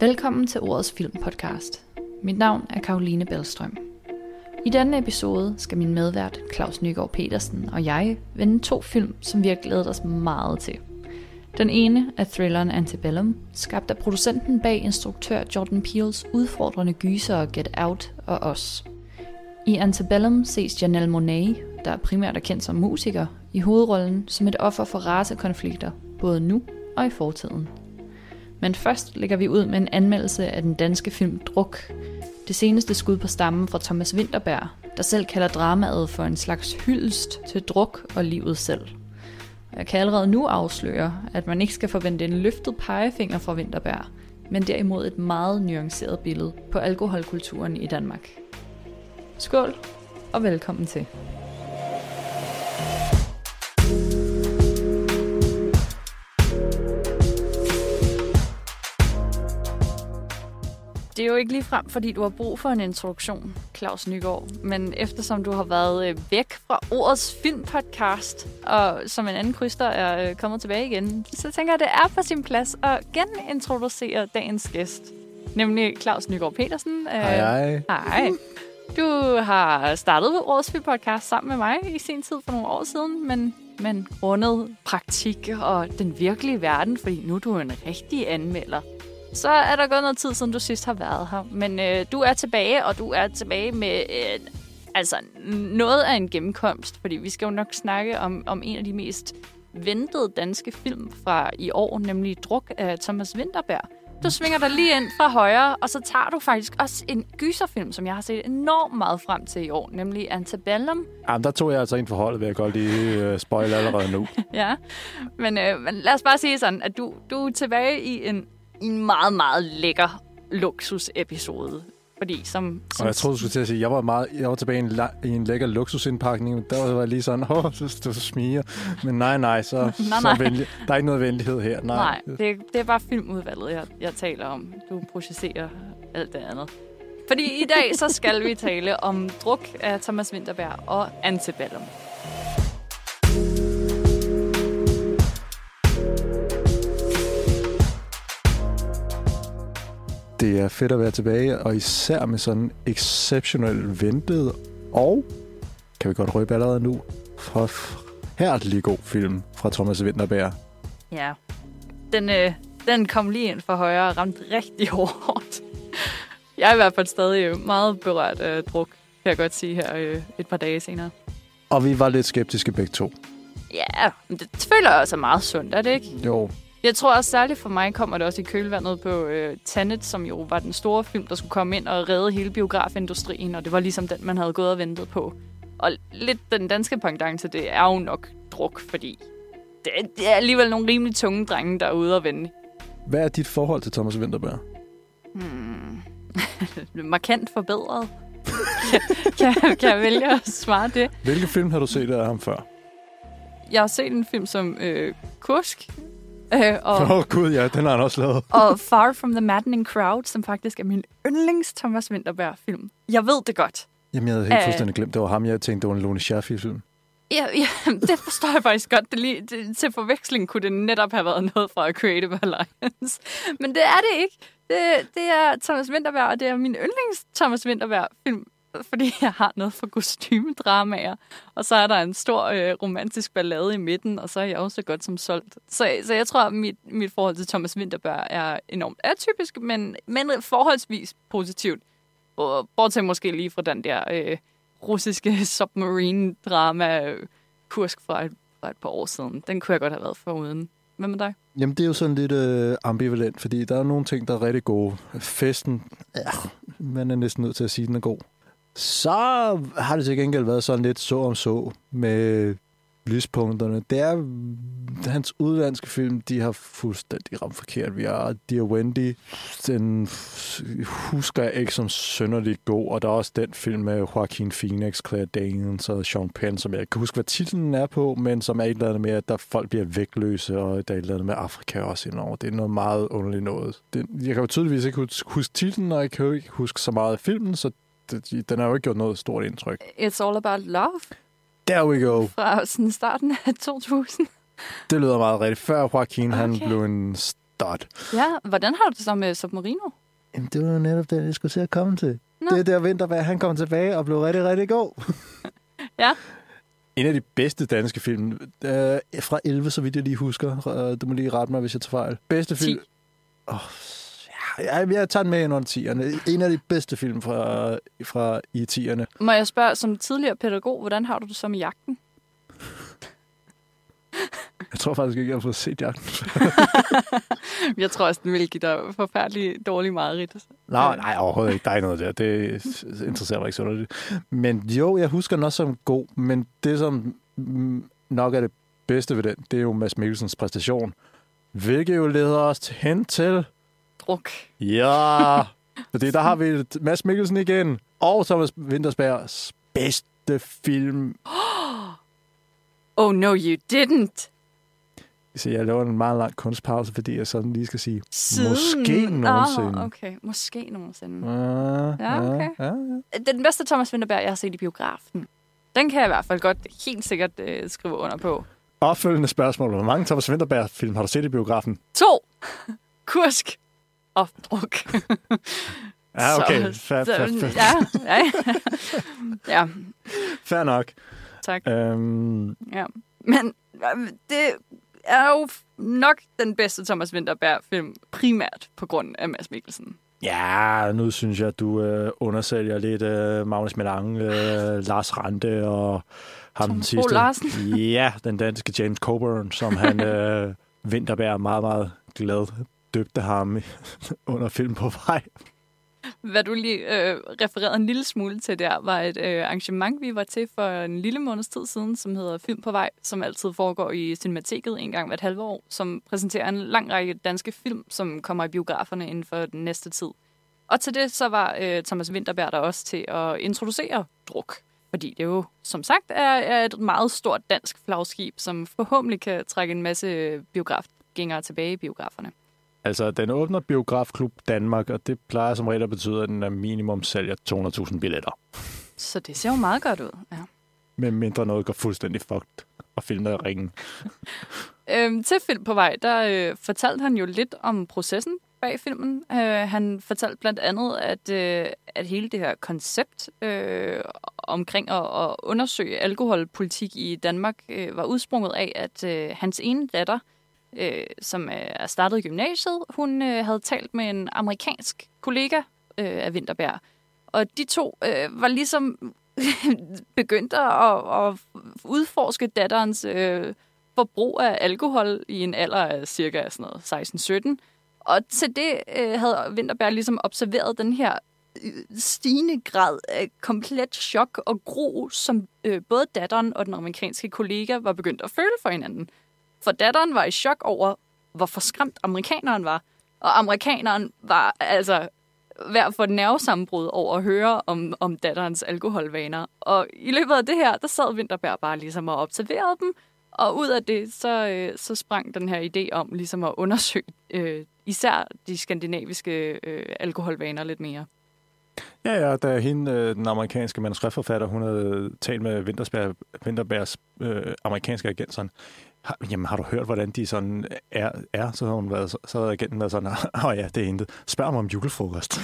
Velkommen til Ordets Filmpodcast. Mit navn er Karoline Bellstrøm. I denne episode skal min medvært Claus Nygaard Petersen og jeg vende to film, som vi har glædet os meget til. Den ene er thrilleren Antebellum, skabt af producenten bag instruktør Jordan Peels udfordrende gyser Get Out og Os. I Antebellum ses Janelle Monáe, der primært er kendt som musiker, i hovedrollen som et offer for racekonflikter, både nu og i fortiden. Men først lægger vi ud med en anmeldelse af den danske film Druk, det seneste skud på stammen fra Thomas Winterberg, der selv kalder dramaet for en slags hyldest til druk og livet selv. Og jeg kan allerede nu afsløre, at man ikke skal forvente en løftet pegefinger fra Winterberg, men derimod et meget nuanceret billede på alkoholkulturen i Danmark. Skål, og velkommen til. Er jo ikke lige frem, fordi du har brug for en introduktion, Claus Nygaard. Men eftersom du har været øh, væk fra årets filmpodcast, og som en anden kryster er øh, kommet tilbage igen, så tænker jeg, det er på sin plads at genintroducere dagens gæst. Nemlig Claus Nygaard Petersen. Hej, hej. Hej. Du har startet årets filmpodcast sammen med mig i sin tid for nogle år siden, men men grundet praktik og den virkelige verden, fordi nu er du en rigtig anmelder, så er der gået noget tid, siden du sidst har været her. Men øh, du er tilbage, og du er tilbage med øh, altså noget af en gennemkomst, fordi vi skal jo nok snakke om, om en af de mest ventede danske film fra i år, nemlig Druk af Thomas Winterberg. Du svinger dig lige ind fra højre, og så tager du faktisk også en gyserfilm, som jeg har set enormt meget frem til i år, nemlig Antebellum. Jamen, der tog jeg altså ind for holdet, vil jeg godt lige uh, spoil allerede nu. ja, men, øh, men lad os bare sige sådan, at du, du er tilbage i en en meget, meget lækker luksusepisode. Fordi som, som... Og jeg troede, du skulle til at sige, at jeg var, meget, jeg var tilbage i en, la- i en lækker luksusindpakning. Der var jeg lige sådan, åh, så du smiger. Men nej, nej, så, nej, nej. så venlig, der er ikke noget venlighed her. Nej, nej det, det er bare filmudvalget, jeg, jeg taler om. Du processerer alt det andet. Fordi i dag, så skal vi tale om Druk af Thomas Winterberg og Antebellum. Det er fedt at være tilbage, og især med sådan exceptionelt ventet og, kan vi godt røbe allerede nu, forhærdelig god film fra Thomas Winterberg. Ja, den, øh, den kom lige ind for højre og ramte rigtig hårdt. Jeg er i hvert fald stadig meget berørt af druk, kan jeg godt sige her øh, et par dage senere. Og vi var lidt skeptiske begge to. Ja, men det føler jeg også er meget sundt, er det ikke? Jo, jeg tror også særligt for mig kommer det også i kølvandet på øh, Tenet, som jo var den store film, der skulle komme ind og redde hele biografindustrien, og det var ligesom den, man havde gået og ventet på. Og lidt den danske pendant til det er jo nok druk, fordi det, det er alligevel nogle rimelig tunge drenge, der er ude og vende. Hvad er dit forhold til Thomas Winterberg? Hmm. Markant forbedret. kan, kan, kan jeg vælge at svare det? Hvilke film har du set af ham før? Jeg har set en film som øh, Kusk, Øh, og, Åh oh, gud, ja, den har han også lavet. og Far From The Maddening Crowd, som faktisk er min yndlings Thomas Winterberg-film. Jeg ved det godt. Jamen, jeg havde helt uh, fuldstændig glemt, det var ham. Jeg tænkte, det var en Lone Scherfi-film. Ja, ja, det forstår jeg faktisk godt. Det lige, det, til forveksling kunne det netop have været noget fra Creative Alliance. Men det er det ikke. Det, det er Thomas Winterberg, og det er min yndlings Thomas Winterberg-film fordi jeg har noget for kostymedramaer. Og så er der en stor øh, romantisk ballade i midten, og så er jeg også så godt som solgt. Så, så jeg tror, at mit, mit forhold til Thomas Winterberg er enormt atypisk, men, men forholdsvis positivt. Bortset måske lige fra den der øh, russiske submarine-drama-kursk fra et, fra et par år siden. Den kunne jeg godt have været foruden. Hvad med dig? Jamen, det er jo sådan lidt øh, ambivalent, fordi der er nogle ting, der er rigtig gode. Festen, ja, man er næsten nødt til at sige, at den er god. Så har det til gengæld været sådan lidt så om så med lyspunkterne. Det er hans udlandske film, de har fuldstændig ramt forkert. Vi har Dear Wendy, den husker jeg ikke som sønderligt god, og der er også den film med Joaquin Phoenix, Claire Danes og Sean Penn, som jeg ikke kan huske, hvad titlen er på, men som er et eller andet med, at der folk bliver vægtløse, og der er et eller andet med Afrika også indover. Det er noget meget underligt noget. Det, jeg kan jo tydeligvis ikke huske titlen, og jeg kan jo ikke huske så meget af filmen, så den har jo ikke gjort noget stort indtryk. It's All About Love. There we go. Fra sådan starten af 2000. Det lyder meget rigtigt. Før Joaquin okay. han blev en dot. Ja, hvordan har du det så med Submarino? Jamen, det var jo netop det, jeg skulle til at komme til. Nå. Det er der Vinterberg, han kom tilbage og blev rigtig, rigtig god. Ja. En af de bedste danske film. Øh, fra 11, så vidt jeg lige husker. Øh, Du må lige rette mig, hvis jeg tager fejl. Bedste film. 10. Oh, ja, jeg, jeg tager den med ind under 10'erne. En af de bedste film fra, fra i 10'erne. Må jeg spørge, som tidligere pædagog, hvordan har du det så med jagten? Jeg tror faktisk ikke, jeg har fået set jagten. Jeg tror også, den ville give dig forfærdelig dårlig mareridt. Nej, nej, overhovedet ikke. Der er ikke noget der. Det interesserer mig ikke så lidt. Men jo, jeg husker den også som god, men det, som nok er det bedste ved den, det er jo Mads Mikkelsens præstation. Hvilket jo leder os hen til... Druk. Ja! Fordi der har vi Mads Mikkelsen igen, og Thomas Wintersbergs bedste film. Oh no, you didn't. Så jeg laver en meget lang kunstpause, fordi jeg sådan lige skal sige, Siden... måske nogensinde. Oh, okay, måske nogensinde. Ja, Ja, okay. ja, ja. Det er den bedste Thomas Winterberg, jeg har set i biografen. Den kan jeg i hvert fald godt helt sikkert øh, skrive under på. Opfølgende spørgsmål. Hvor mange Thomas Winterberg-film har du set i biografen? To. Kursk. Og druk. Ja, okay. Fair, Så, fair, fair. ja, ja, ja, fair nok. tak. Øhm, Ja. Men øh, det er jo nok den bedste Thomas Winterberg-film, primært på grund af Mads Mikkelsen. ja, nu synes jeg, at du øh, undersælger lidt øh, Magnus Melange, øh, Lars Rante og ham den Tom sidste. Bo Larsen. Ja, den danske James Coburn, som han øh, Winterberg meget, meget glad døbte ham under film på vej. Hvad du lige øh, refererede en lille smule til der, var et øh, arrangement, vi var til for en lille måneds tid siden, som hedder Film på vej, som altid foregår i Cinemateket en gang hvert halve år, som præsenterer en lang række danske film, som kommer i biograferne inden for den næste tid. Og til det så var øh, Thomas Winterberg der også til at introducere druk. Fordi det jo, som sagt, er, er et meget stort dansk flagskib, som forhåbentlig kan trække en masse øh, biografgængere tilbage i biograferne. Altså, den åbner Biografklub Danmark, og det plejer som regel at betyde, at den er minimum sælger 200.000 billetter. Så det ser jo meget godt ud. Ja. Med mindre noget går fuldstændig fucked, og filmen er ringen. Øhm, til Film på vej, der øh, fortalte han jo lidt om processen bag filmen. Øh, han fortalte blandt andet, at, øh, at hele det her koncept øh, omkring at, at undersøge alkoholpolitik i Danmark øh, var udsprunget af, at øh, hans ene datter, øh, Øh, som øh, er startet i gymnasiet, hun øh, havde talt med en amerikansk kollega øh, af Winterberg. Og de to øh, var ligesom begyndt at, at udforske datterens øh, forbrug af alkohol i en alder af cirka sådan noget 16-17. Og til det øh, havde Winterberg ligesom observeret den her øh, stigende grad af komplet chok og gro, som øh, både datteren og den amerikanske kollega var begyndt at føle for hinanden. For datteren var i chok over, hvor forskræmt amerikaneren var. Og amerikaneren var altså hver for et nervesammenbrud over at høre om, om datterens alkoholvaner. Og i løbet af det her, der sad Winterberg bare ligesom og observerede dem, og ud af det, så, øh, så sprang den her idé om ligesom at undersøge øh, især de skandinaviske øh, alkoholvaner lidt mere. Ja, ja, da hende, øh, den amerikanske manuskriptforfatter, hun havde talt med Wintersberg, Winterbergs øh, amerikanske agent, sådan, har, jamen har du hørt, hvordan de sådan er? er? Så har hun været, så, havde agenten været sådan, åh oh, ja, det er intet. Spørg mig om julefrokost.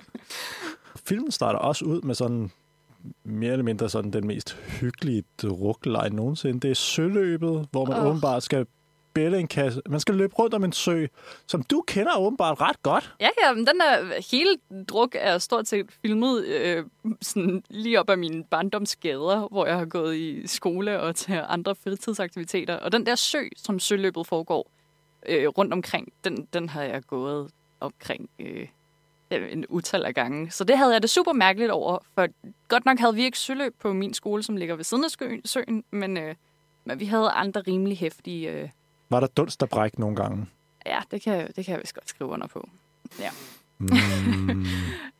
Filmen starter også ud med sådan mere eller mindre sådan den mest hyggelige drukleje nogensinde. Det er søløbet, hvor man oh. åbenbart skal bælle en kasse. Man skal løbe rundt om en sø, som du kender åbenbart ret godt. Ja, ja, men den der hele druk er stort set filmet øh, sådan lige op af mine barndomsgader, hvor jeg har gået i skole og til andre fritidsaktiviteter. Og den der sø, som søløbet foregår øh, rundt omkring, den, den har jeg gået omkring øh, en utal af gange. Så det havde jeg det super mærkeligt over, for godt nok havde vi ikke søløb på min skole, som ligger ved siden af søen, men, øh, men vi havde andre rimelig hæftige... Øh, var der dunst der bræk nogle gange? ja, det kan, jeg- det kan jeg vist godt skrive under på. Ja. Mm.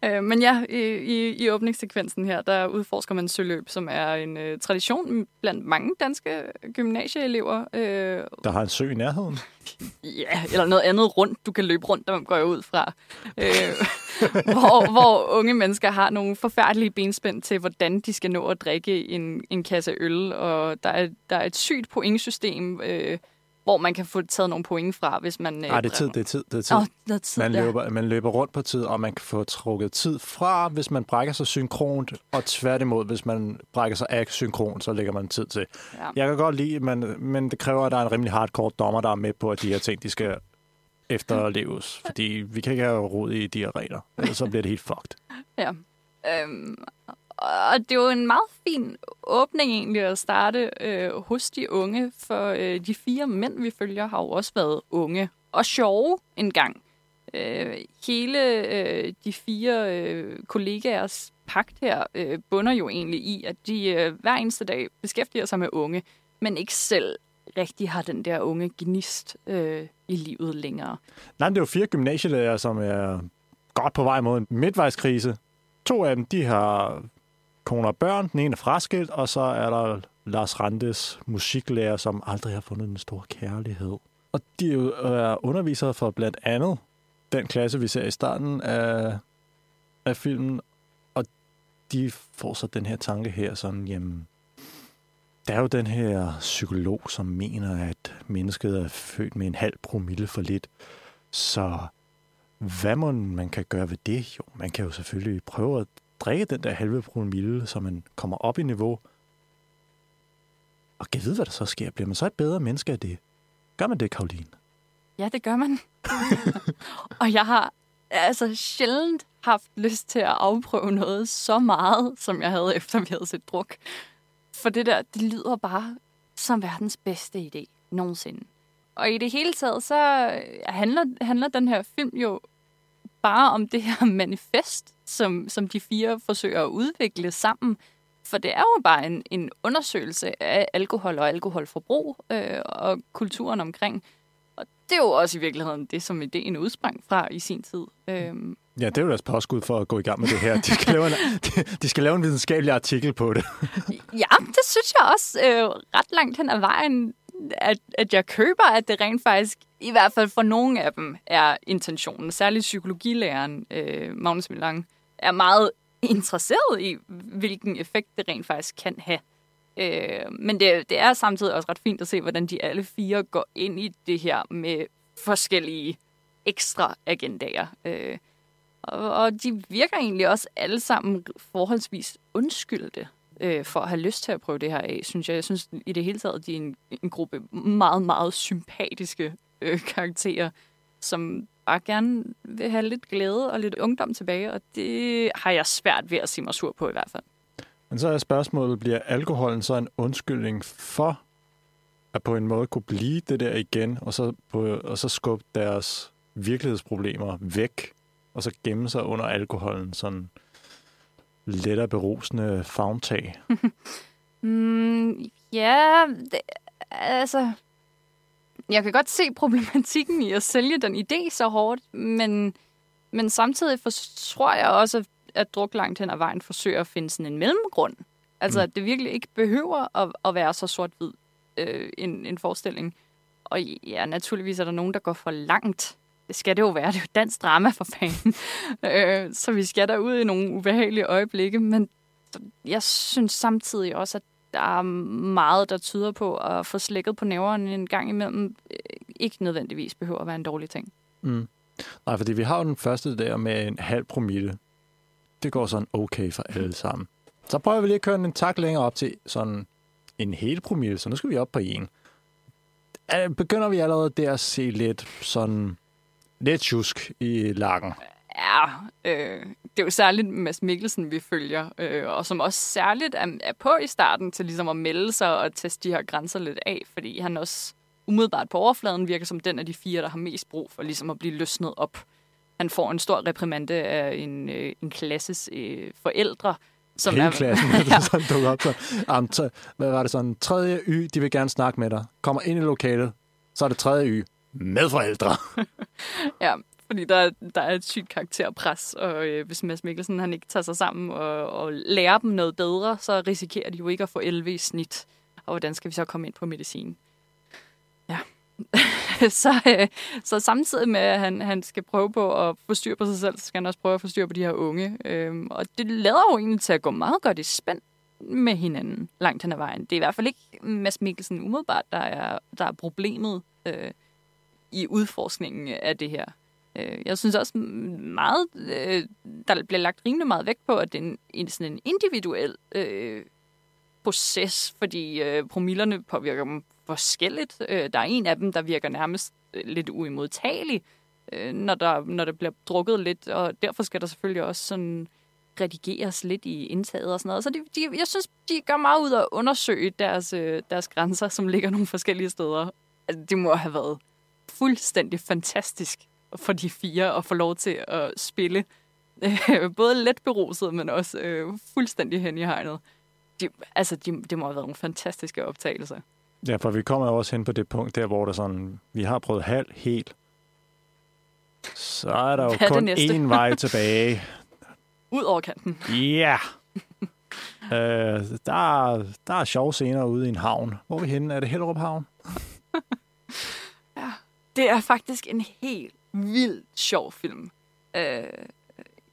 Øh, men ja, i, i, i åbningssekvensen her, der udforsker man søløb, som er en øh, tradition blandt mange danske gymnasieelever. Øh, Der har en sø i nærheden. ja, eller noget andet rundt, du kan løbe rundt, der går jeg ud fra. Øh, hvor, hvor unge mennesker har nogle forfærdelige benspænd til, hvordan de skal nå at drikke en, en kasse øl, og der er, der er et sygt pointsystem, øh, hvor man kan få taget nogle point fra, hvis man... Nej, det er tid, det er tid, det er tid. Oh, det er tid man, løber, man løber rundt på tid, og man kan få trukket tid fra, hvis man brækker sig synkront, og tværtimod, hvis man brækker sig asynkront, så lægger man tid til. Ja. Jeg kan godt lide, men, men det kræver, at der er en rimelig hardcore dommer, der er med på, at de her ting, de skal efterleves. Fordi vi kan ikke have rod i de her regler, ellers så bliver det helt fucked. Ja. Øhm, og det er jo en meget fin åbning egentlig at starte øh, hos de unge, for øh, de fire mænd, vi følger, har jo også været unge og sjove engang. Øh, hele øh, de fire øh, kollegaers pagt her øh, bunder jo egentlig i, at de øh, hver eneste dag beskæftiger sig med unge, men ikke selv rigtig har den der unge gnist øh, i livet længere. Nej, det er jo fire gymnasielærer, som er godt på vej mod en midtvejskrise. To af dem, de har kone og børn. Den ene er fraskilt, og så er der Lars Randes musiklærer, som aldrig har fundet den store kærlighed. Og de er jo undervisere for blandt andet den klasse, vi ser i starten af, af filmen. Og de får så den her tanke her, sådan, jamen, der er jo den her psykolog, som mener, at mennesket er født med en halv promille for lidt. Så hvad man, man kan gøre ved det? Jo, man kan jo selvfølgelig prøve at drikke den der halve promille, så man kommer op i niveau. Og kan vide, hvad der så sker. Bliver man så et bedre menneske af det? Gør man det, Karoline? Ja, det gør man. og jeg har altså sjældent haft lyst til at afprøve noget så meget, som jeg havde efter vi havde set druk. For det der, det lyder bare som verdens bedste idé nogensinde. Og i det hele taget, så handler, handler den her film jo bare om det her manifest, som, som de fire forsøger at udvikle sammen. For det er jo bare en, en undersøgelse af alkohol og alkoholforbrug øh, og kulturen omkring. Og det er jo også i virkeligheden det, som ideen udsprang fra i sin tid. Øhm, Ja, det er jo deres påskud for at gå i gang med det her. De skal lave en, de, de skal lave en videnskabelig artikel på det. ja, det synes jeg også øh, ret langt hen ad vejen, at, at jeg køber, at det rent faktisk, i hvert fald for nogle af dem, er intentionen. Særligt psykologilæreren, øh, Magnus Milang, er meget interesseret i, hvilken effekt det rent faktisk kan have. Øh, men det, det er samtidig også ret fint at se, hvordan de alle fire går ind i det her med forskellige ekstra agendaer. Øh, og, og de virker egentlig også alle sammen forholdsvis undskyldte øh, for at have lyst til at prøve det her af, synes jeg. Jeg synes i det hele taget, de er en, en gruppe meget, meget sympatiske øh, karakterer, som bare gerne vil have lidt glæde og lidt ungdom tilbage, og det har jeg svært ved at sige mig sur på i hvert fald. Men så er spørgsmålet, bliver alkoholen så en undskyldning for at på en måde kunne blive det der igen, og så, på, og så skubbe deres virkelighedsproblemer væk, og så gemme sig under alkoholen sådan lettere berusende fagntag? mm, ja, det, altså... Jeg kan godt se problematikken i at sælge den idé så hårdt, men, men samtidig for, tror jeg også, at druk langt hen ad vejen forsøger at finde sådan en mellemgrund. Altså, mm. at det virkelig ikke behøver at, at være så sort-hvid øh, en, en forestilling. Og ja, naturligvis er der nogen, der går for langt. Det skal det jo være. Det er jo dansk drama for fanden. øh, så vi skal derud i nogle ubehagelige øjeblikke. Men jeg synes samtidig også, at der er meget, der tyder på at få slækket på næverne en gang imellem. Øh, ikke nødvendigvis behøver at være en dårlig ting. Mm. Nej, fordi vi har jo den første der med en halv promille. Det går sådan okay for alle sammen. Så prøver vi lige at køre en tak længere op til sådan en hel promille, så nu skal vi op på en. Øh, begynder vi allerede der at se lidt sådan lidt tjusk i lakken? Ja, øh, det er jo særligt Mads Mikkelsen, vi følger, øh, og som også særligt er, er på i starten til ligesom at melde sig og teste de her grænser lidt af, fordi han også umiddelbart på overfladen virker som den af de fire, der har mest brug for ligesom at blive løsnet op. Han får en stor reprimande af en, øh, en klasses øh, forældre, som Hele er, klassen, ja. sådan dukker op. Så, um, t- hvad var det sådan? Tredje Y, de vil gerne snakke med dig. Kommer ind i lokalet, så er det tredje Y. Med forældre. ja, fordi der, der er et sygt karakterpres, og øh, hvis Mads Mikkelsen han ikke tager sig sammen og, og lærer dem noget bedre, så risikerer de jo ikke at få 11 i snit. Og hvordan skal vi så komme ind på medicin? Ja. så, øh, så samtidig med, at han, han skal prøve på at få styr på sig selv, så skal han også prøve at få styr på de her unge. Øhm, og det lader jo egentlig til at gå meget godt i spænd, med hinanden langt hen ad vejen. Det er i hvert fald ikke Mads Mikkelsen umiddelbart, der er, der er problemet øh, i udforskningen af det her. Øh, jeg synes også meget, øh, der bliver lagt rimelig meget vægt på, at det er en, sådan en individuel øh, proces, fordi øh, promillerne påvirker dem forskelligt. Øh, der er en af dem, der virker nærmest øh, lidt uimodtagelig, øh, når, der, når der bliver drukket lidt, og derfor skal der selvfølgelig også sådan redigeres lidt i indtaget og sådan noget. Så de, de, jeg synes, de gør meget ud af at undersøge deres, øh, deres grænser, som ligger nogle forskellige steder. Altså, det må have været fuldstændig fantastisk for de fire at få lov til at spille øh, både let beruset, men også øh, fuldstændig hen i hegnet. De, altså, de, det må have været nogle fantastiske optagelser. Ja, for vi kommer også hen på det punkt der, hvor der sådan, vi har prøvet halv, helt. Så er der jo er kun én vej tilbage. Ud over kanten. Ja. Yeah. øh, der, er, der er sjove scener ude i en havn. Hvor er vi henne? Er det Hellerup Havn? det er faktisk en helt vildt sjov film. Øh,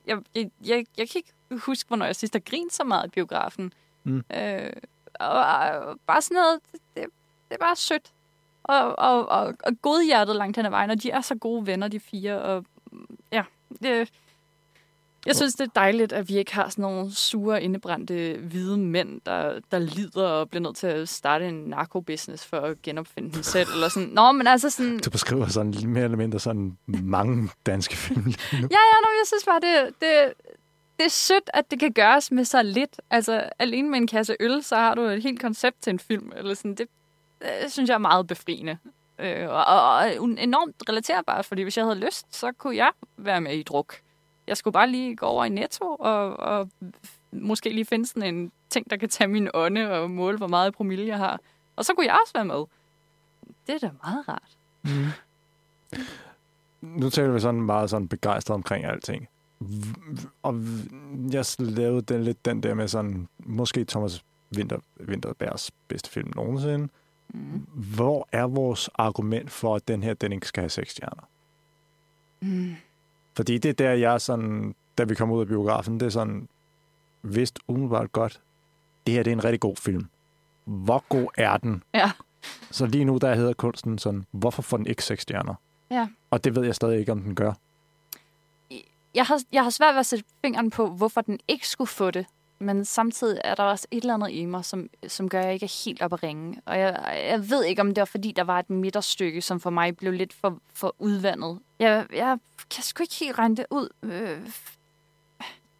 jeg, jeg, jeg, jeg kan ikke huske, hvornår jeg sidst har grint så meget i biografen. Mm. Øh, og, og bare sådan noget, det, det, det er bare sødt. Og, og, og, og godhjertet langt hen ad vejen, og de er så gode venner, de fire. Og ja, det, jeg synes, det er dejligt, at vi ikke har sådan nogle sure, indebrændte hvide mænd, der, der lider og bliver nødt til at starte en narkobusiness for at genopfinde dem selv. Eller sådan. Nå, men altså sådan... Du beskriver sådan mere eller mindre sådan mange danske film Ja, ja, nå, jeg synes bare, det, det, det er sødt, at det kan gøres med så lidt. Altså, alene med en kasse øl, så har du et helt koncept til en film. Eller sådan. Det, det synes jeg er meget befriende. Øh, og, og, og enormt relaterbart, fordi hvis jeg havde lyst, så kunne jeg være med i druk. Jeg skulle bare lige gå over i Netto og, og måske lige finde sådan en ting, der kan tage min ånde og måle, hvor meget promille jeg har. Og så kunne jeg også være med. Det er da meget rart. Mm. Nu taler vi sådan meget sådan begejstret omkring alting. Og jeg lavede den, lidt den der med sådan, måske Thomas Winter, Winterbergs bedste film nogensinde. Mm. Hvor er vores argument for, at den her, den ikke skal have seks stjerner? Mm. Fordi det er der, jeg sådan, da vi kom ud af biografen, det er sådan, vidst umiddelbart godt, det her det er en rigtig god film. Hvor god er den? Ja. Så lige nu, der hedder kunsten sådan, hvorfor får den ikke seks stjerner? Ja. Og det ved jeg stadig ikke, om den gør. Jeg har, jeg har svært ved at sætte fingeren på, hvorfor den ikke skulle få det. Men samtidig er der også et eller andet i mig, som, som gør, at jeg ikke er helt op at ringe. Og jeg, jeg ved ikke, om det var, fordi der var et midterstykke, som for mig blev lidt for, for udvandet. Jeg, jeg kan sgu ikke helt regne det ud. Øh,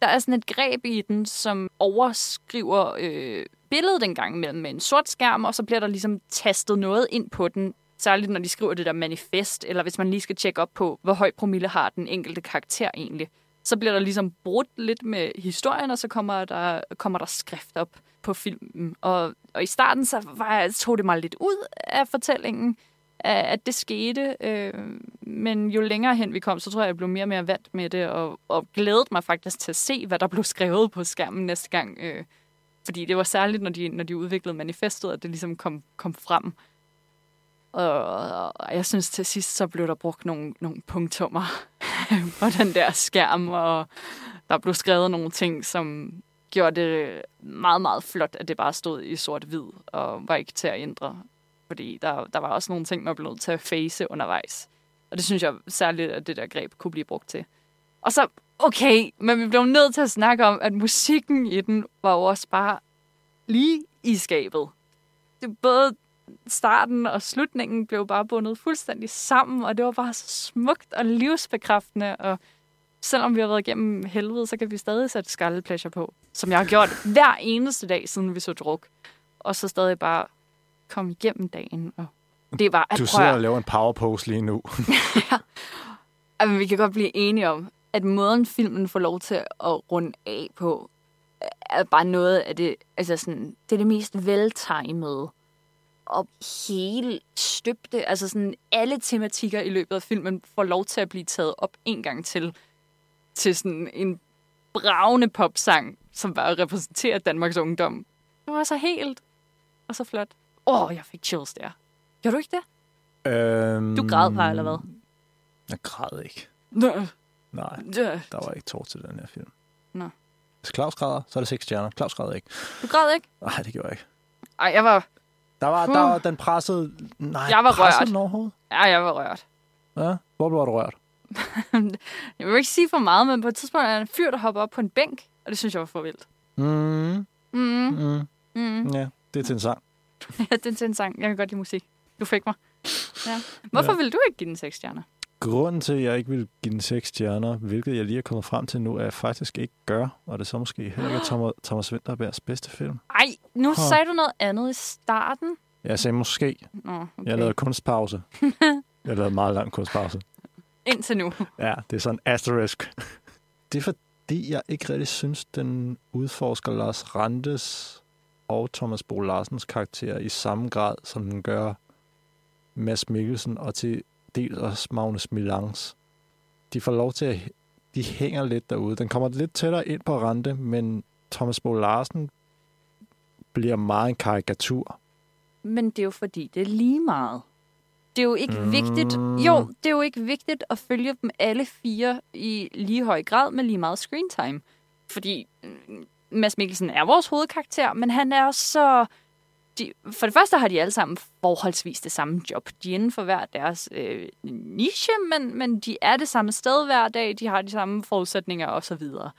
der er sådan et greb i den, som overskriver øh, billedet den gang imellem med en sort skærm, og så bliver der ligesom tastet noget ind på den, særligt når de skriver det der manifest, eller hvis man lige skal tjekke op på, hvor høj promille har den enkelte karakter egentlig så bliver der ligesom brudt lidt med historien, og så kommer der, kommer der skrift op på filmen. Og, og i starten så var jeg, tog det mig lidt ud af fortællingen, at det skete. Øh, men jo længere hen vi kom, så tror jeg, jeg blev mere og mere vant med det, og, og glædede mig faktisk til at se, hvad der blev skrevet på skærmen næste gang. Øh, fordi det var særligt, når de, når de udviklede manifestet, at det ligesom kom, kom frem. Og, og jeg synes til sidst, så blev der brugt nogle, nogle punktummer på den der skærm, og der blev skrevet nogle ting, som gjorde det meget, meget flot, at det bare stod i sort-hvid, og var ikke til at ændre. Fordi der, der var også nogle ting, man blev nødt til at face undervejs. Og det synes jeg særligt, at det der greb kunne blive brugt til. Og så, okay, men vi blev nødt til at snakke om, at musikken i den var jo også bare lige i skabet. Det både starten og slutningen blev bare bundet fuldstændig sammen, og det var bare så smukt og livsbekræftende, og selvom vi har været igennem helvede, så kan vi stadig sætte Scarlet Pleasure på, som jeg har gjort hver eneste dag, siden vi så druk. Og så stadig bare komme igennem dagen. Og det var, at, du sidder og laver en powerpose lige nu. ja. Men vi kan godt blive enige om, at måden filmen får lov til at runde af på, er bare noget af det, altså sådan, det er det mest veltimede og hele støbte, altså sådan alle tematikker i løbet af filmen får lov til at blive taget op en gang til, til sådan en bravende popsang, som bare repræsenterer Danmarks ungdom. Det var så helt og så flot. Åh, oh, jeg fik chills der. Gjorde du ikke det? Øhm, du græd bare, eller hvad? Jeg græd ikke. Nå. Nej, der var ikke tår til den her film. Nå. Hvis Claus græder, så er det seks stjerner. Claus græder ikke. Du græd ikke? Nej, det gjorde jeg ikke. Ej, jeg var, Der var, der var den pressede... Nej, Jeg var pressede rørt. den overhovedet? ja, jeg var rørt. Ja, hvor blev du rørt? Jeg vil ikke sige for meget, men på et tidspunkt er der en fyr, der hopper op på en bænk, og det synes jeg var for vildt. Mm, Mm, mm, mm. ja, det er til en sang. Ja, det er til en sang. Jeg kan godt lide musik. Du fik mig. Ja. Hvorfor Ja. vil du ikke give den seks stjerner? Grunden til, at jeg ikke vil give den seks stjerner, hvilket jeg lige er kommet frem til nu, er at jeg faktisk ikke gør, og det er så måske heller ikke Thomas, Thomas Vinterbergs bedste film. Ej, nu Huh. sagde du noget andet i starten. Jeg sagde måske, Nå, okay. jeg lavede kunstpause. jeg lavede meget lang kunstpause. Indtil nu. Ja, det er sådan asterisk. Det er fordi, jeg ikke rigtig synes, den udforsker Lars Randes og Thomas Bo Larsens karakter i samme grad, som den gør Mads Mikkelsen og til dels også Magnus Milans. De får lov til at... De hænger lidt derude. Den kommer lidt tættere ind på Rande, men Thomas Bo Larsen bliver meget en karikatur. Men det er jo fordi, det er lige meget. Det er jo ikke Mm. mm. vigtigt. Jo, det er jo ikke vigtigt at følge dem alle fire i lige høj grad med lige meget screen time. Fordi mm, Mads Mikkelsen er vores hovedkarakter, men han er så... De, for det første har de alle sammen forholdsvis det samme job. De er inden for hver deres øh, niche, men, men de er det samme sted hver dag. De har de samme forudsætninger osv. Og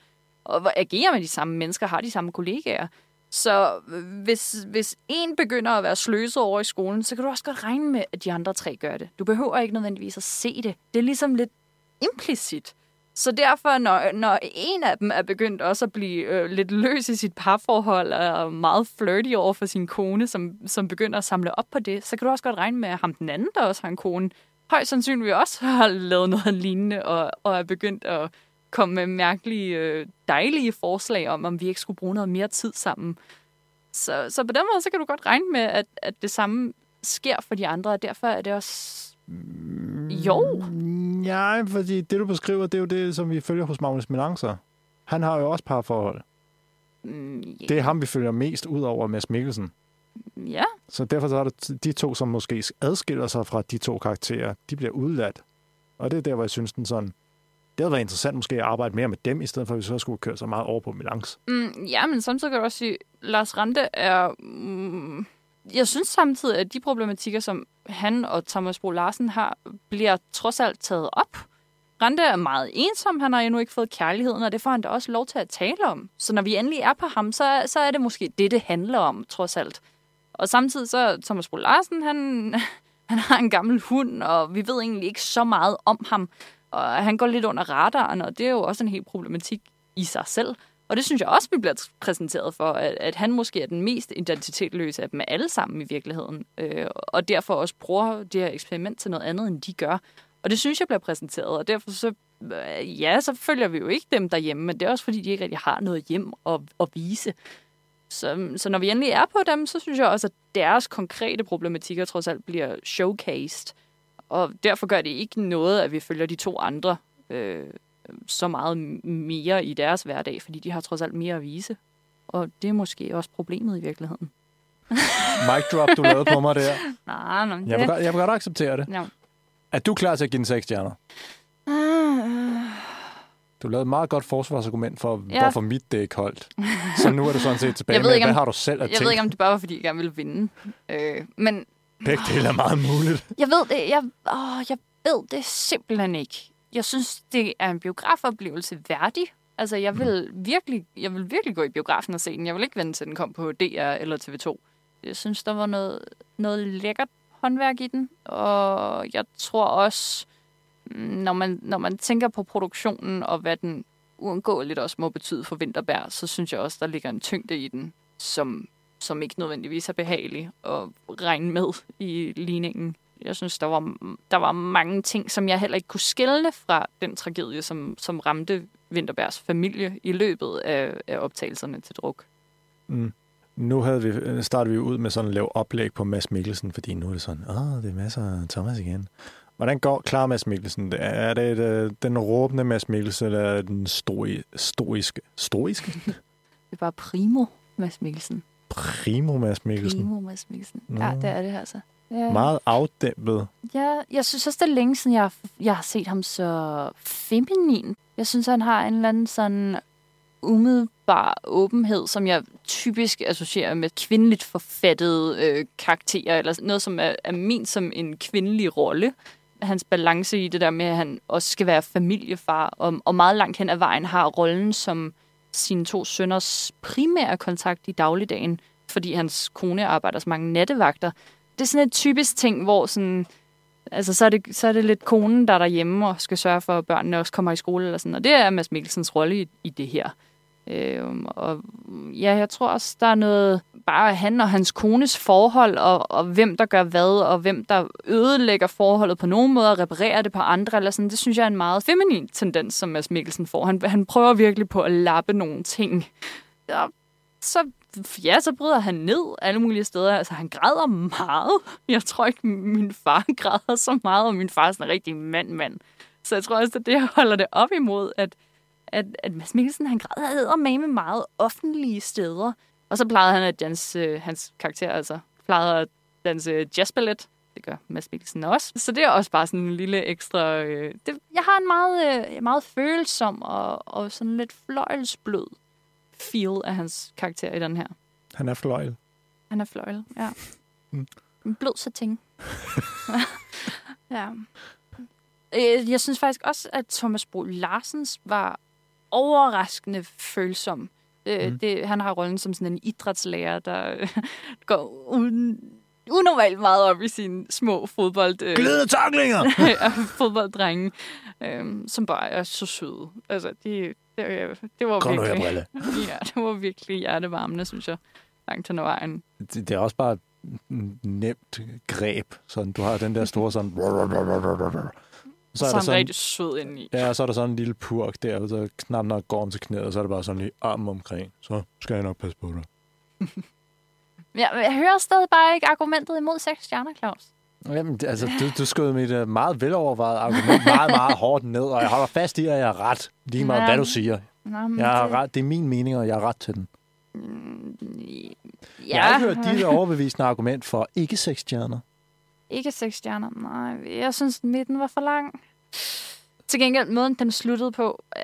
og agerer med de samme mennesker, har de samme kollegaer. Så øh, hvis, hvis en begynder at være sløset over i skolen, så kan du også godt regne med, at de andre tre gør det. Du behøver ikke nødvendigvis at se det. Det er ligesom lidt implicit. Så derfor, når, når en af dem er begyndt også at blive øh, lidt løs i sit parforhold, og er meget flirty over for sin kone, som, som begynder at samle op på det, så kan du også godt regne med, at ham den anden, der også har en kone, højst sandsynligt også har lavet noget lignende, og, og er begyndt at komme med mærkelige, øh, dejlige forslag om, om vi ikke skulle bruge noget mere tid sammen. Så, så på den måde, så kan du godt regne med, at, at det samme sker for de andre, og derfor er det også... Jo. Ja, fordi det, du beskriver, det er jo det, som vi følger hos Magnus Milancer. Han har jo også parforhold. Mm, Det er ham, vi følger mest ud over Mads Mikkelsen. Ja, Så derfor så er det de to, som måske adskiller sig fra de to karakterer, de bliver udladt. Og det er der, hvor jeg synes, den sådan... Det havde været interessant måske at arbejde mere med dem, i stedet for at vi så skulle køre så meget over på Milans. Mm, ja, men samtidig kan du også sige, Lars Rante er... Mm, jeg synes samtidig, at de problematikker, som han og Thomas Bro Larsen har, bliver trods alt taget op. Rente er meget ensom, han har endnu ikke fået kærligheden, og det får han da også lov til at tale om. Så når vi endelig er på ham, så, så er det måske det, det handler om, trods alt. Og samtidig så Thomas Bro Larsen, han, han har en gammel hund, og vi ved egentlig ikke så meget om ham. Og han går lidt under radaren, og det er jo også en helt problematik i sig selv. Og det synes jeg også, vi bliver præsenteret for, at, at han måske er den mest identitetløse af dem alle sammen i virkeligheden. Øh, og derfor også bruger det her eksperiment til noget andet, end de gør. Og det synes jeg bliver præsenteret, og derfor så, øh, ja, så følger vi jo ikke dem derhjemme, men det er også fordi, de ikke rigtig har noget hjem at, at vise. Så, så når vi endelig er på dem, så synes jeg også, at deres konkrete problematikker trods alt bliver showcased. Og derfor gør det ikke noget, at vi følger de to andre øh, så meget mere i deres hverdag, fordi de har trods alt mere at vise. Og det er måske også problemet i virkeligheden. Mic drop, du lavede på mig der. Nej, nej. Jeg vil, godt- jeg vil godt acceptere det. Ja. Er du klar til at give den seks stjerner? Du lavede et meget godt forsvarsargument for, ja. Hvorfor mit det ikke holdt. Så nu er du sådan set tilbage Jeg ved med, ikke, hvad om- har du selv at Jeg tænke? ved ikke, om det bare var, fordi jeg gerne ville vinde. Øh, men Begge dele er meget muligt. Jeg ved det. Jeg, åh, jeg ved det simpelthen ikke. Jeg synes, det er en biografoplevelse værdig. Altså, jeg vil, virkelig, jeg vil virkelig gå i biografen og se den. Jeg vil ikke vente til den kom på DR eller TV2. Jeg synes, der var noget, noget lækkert håndværk i den. Og jeg tror også, mm, når man, når man tænker på produktionen og hvad den uundgåeligt også må betyde for Vinterberg, så synes jeg også, der ligger en tyngde i den, som, som ikke nødvendigvis er behagelig at regne med i ligningen. Jeg synes, der var, der var mange ting, som jeg heller ikke kunne skelne fra den tragedie, som, som ramte Vinterbergs familie i løbet af, af optagelserne til druk. Mm. Nu havde vi, startede vi ud med sådan at lave oplæg på Mads Mikkelsen, fordi nu er det sådan, åh, det er masser af Thomas igen. Hvordan går klar Mads Mikkelsen? Er det et, øh, den råbende Mads Mikkelsen, eller er den stoi, stoiske? Stoiske? Det er bare primo, Mads Mikkelsen. Primo Mads Mikkelsen. Primo, Mads Mikkelsen. Ja, det er det altså. Ja. Meget afdæmpet. Ja, jeg synes også, det er længe siden, jeg, jeg har set ham så feminin. Jeg synes, han har en eller anden sådan sårbar åbenhed, som jeg typisk associerer med kvindeligt forfattede øh, karakterer, eller noget, som er, er ment som en kvindelig rolle. Hans balance i det der med, at han også skal være familiefar, og, og meget langt hen ad vejen har rollen som sine to sønners primære kontakt i dagligdagen, fordi hans kone arbejder så mange nattevagter. Det er sådan et typisk ting, hvor sådan, altså, så, er det, så er det lidt konen, der er derhjemme og skal sørge for, at børnene også kommer i skole. Eller sådan. Og det er Mads Mikkelsens rolle i, i det her. Øh, og ja, jeg tror også, der er noget, bare han og hans kones forhold, og, og hvem der gør hvad, og hvem der ødelægger forholdet på nogen måde, og reparerer det på andre, eller sådan, det synes jeg er en meget feminin tendens, som Mads Mikkelsen får. Han, han prøver virkelig på at lappe nogle ting. Ja, så, ja, så bryder han ned alle mulige steder. Altså, han græder meget. Jeg tror ikke, min far græder så meget, og min far er sådan en rigtig mand-mand. Så jeg tror også, at det holder det op imod, at at, at Mads Mikkelsen, han græder med med meget offentlige steder. Og så plejede han at danse, øh, hans karakter altså, plejede at danse jazzballet. Det gør Mads Mikkelsen også. Så det er også bare sådan en lille ekstra... Øh, det, jeg har en meget, øh, meget følsom og, og sådan lidt fløjelsblød feel af hans karakter i den her. Han er fløjl. Han er fløjl, ja. Mm. En blød ting. ja. Øh, jeg synes faktisk også, at Thomas Bro Larsens var overraskende følsom. Øh, mm. det, han har rollen som sådan en idrætslærer, der går un, unormalt meget op i sine små fodbold... Øh, Glidende taklinger! fodbolddrenge, øh, som bare er så søde. Altså, de, det, det var Kom virkelig... Her, ja, det var virkelig hjertevarmende, synes jeg, langt hen ad vejen. Det, det er også bare nemt greb. Sådan, du har den der store sådan... Så er, så er der sådan, rigtig sød indeni. Ja, så er der sådan en lille purk der, og så knap nok går om til knæet, og så er det bare sådan lige arm omkring. Så skal jeg nok passe på dig. Ja, jeg hører stadig bare ikke argumentet imod seks stjerner, Claus. Jamen, altså, du, du skød mit uh, meget velovervejet argument meget, meget hårdt ned, og jeg holder fast i, at jeg er ret. Lige meget, hvad du siger. Nå, jeg det... ret. Det er min mening, og jeg er ret til den. Mm, ja. Jeg har ikke hørt dit overbevisende argument for ikke seks stjerner. Ikke seks stjerner, nej. Jeg synes, midten var for lang. Til gengæld, måden den sluttede på, øh,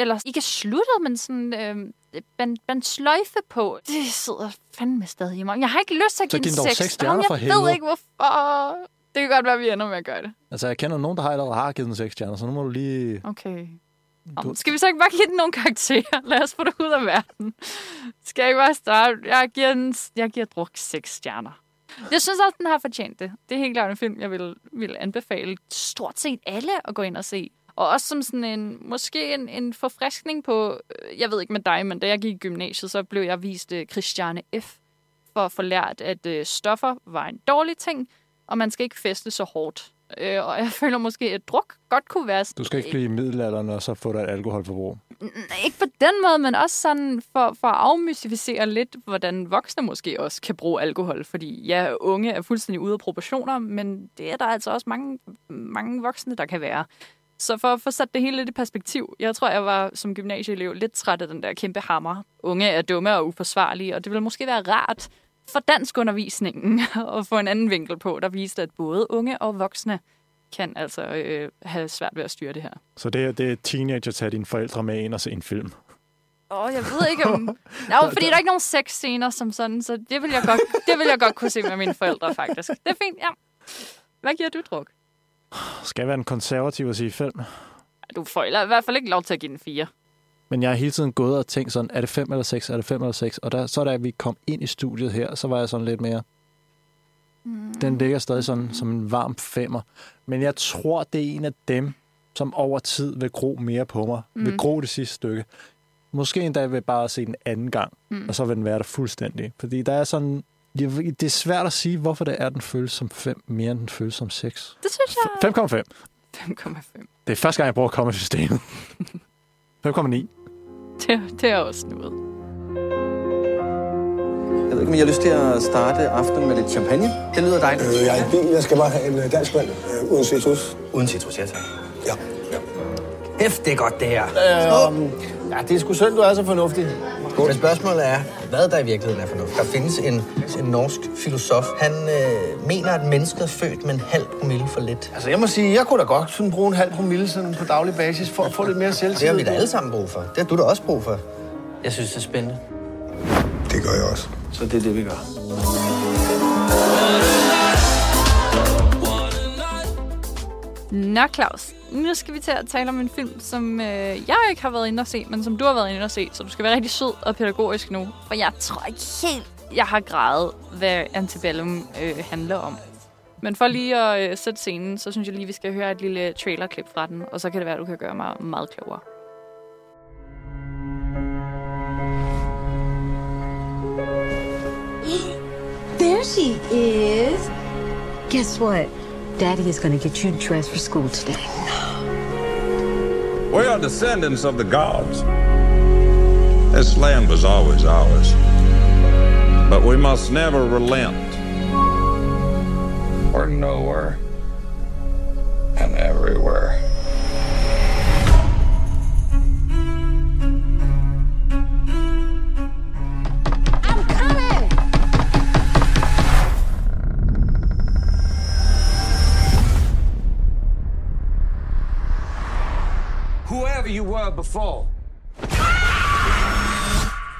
eller ikke sluttet, men sådan øh, band, band sløjfe på, det sidder fandme stadig i mig. Jeg har ikke lyst til at give den seks stjerner for helvede. Jeg ved ikke, hvorfor. Det kan godt være, at vi ender med at gøre det. Altså, jeg kender nogen, der har allerede har givet den seks stjerner, så nu må du lige... Okay. Du... Skal vi så ikke bare give den nogle karakterer? Lad os få det ud af verden. Skal jeg bare starte? Jeg giver, den, jeg giver druk seks stjerner. Jeg synes også, den har fortjent det. Det er helt klart en film, jeg vil, vil anbefale stort set alle at gå ind og se. Og også som sådan en, måske en, en forfriskning på, øh, jeg ved ikke med dig, men da jeg gik i gymnasiet, så blev jeg vist uh, Christiane F. For at få lært, at uh, stoffer var en dårlig ting, og man skal ikke feste så hårdt. Øh, og jeg føler måske, at druk godt kunne være... Du skal ikke blive i middelalderen og så få dig et alkoholforbrug. Ikke på den måde, men også sådan for, for at afmystificere lidt, hvordan voksne måske også kan bruge alkohol. Fordi ja, unge er fuldstændig ude af proportioner, men det er der altså også mange, mange voksne, der kan være. Så for at få sat det hele lidt i perspektiv, jeg tror, jeg var som gymnasieelev lidt træt af den der kæmpe hammer. Unge er dumme og uforsvarlige, og det ville måske være rart for dansk undervisningen og få en anden vinkel på, der viste, at både unge og voksne kan altså øh, have svært ved at styre det her. Så det, er, det er teenager at tage dine forældre med ind og se en film? Åh, oh, jeg ved ikke om... Nå, fordi der er ikke nogen sexscener som sådan, så det vil, jeg godt, det vil jeg godt kunne se med mine forældre, faktisk. Det er fint, ja. Hvad giver du druk? Skal jeg være en konservativ og sige fem? Du får i hvert fald ikke lov til at give den fire. Men jeg har hele tiden gået og tænkt sådan, er det fem eller seks, er det fem eller seks? Og der, så da vi kom ind i studiet her, så var jeg sådan lidt mere... Mm. Den ligger stadig sådan som en varm femmer. Men jeg tror, det er en af dem, som over tid vil gro mere på mig. Mm. Vil gro det sidste stykke. Måske endda vil bare se den anden gang, mm. og så vil den være der fuldstændig. Fordi der er sådan... Det er svært at sige, hvorfor det er, den føles som 5 mere, end den føles som 6. Det synes jeg... 5,5. 5,5. Det er første gang, jeg bruger kommesystemet. 5,9. Det, det er også noget. Jeg ved ikke, om jeg har lyst til at starte aftenen med lidt champagne. Det lyder dejligt. Øh, jeg er i bil. Jeg skal bare have en øh, dansk vand øh, uden citrus. Uden citrus, ja tak. Ja. ja. Hæft, det er godt, det her. Øh, um, ja, det er sgu synd, du er så fornuftig. Men spørgsmålet er, hvad der i virkeligheden er fornuftigt. Der findes en, en norsk filosof. Han øh, mener, at mennesket er født med en halv promille for lidt. Altså, jeg må sige, jeg kunne da godt sådan bruge en halv promille sådan på daglig basis for at få lidt mere selvtillid. Det har vi da alle sammen brug for. Det har du da også brug for. Jeg synes, det er spændende. Det gør jeg også. Så det er det, vi gør. Nå Claus, nu skal vi til at tale om en film, som øh, jeg ikke har været inde og se, men som du har været inde og se, så du skal være rigtig sød og pædagogisk nu. For jeg tror ikke helt, jeg har grædet, hvad Antebellum øh, handler om. Men for lige at øh, sætte scenen, så synes jeg lige, vi skal høre et lille trailerklip fra den, og så kan det være, at du kan gøre mig meget klogere. There she is. Guess what? Daddy is going to get you dressed for school today. We are descendants of the gods. This land was always ours. But we must never relent. We're nowhere and everywhere. Whoever you were before,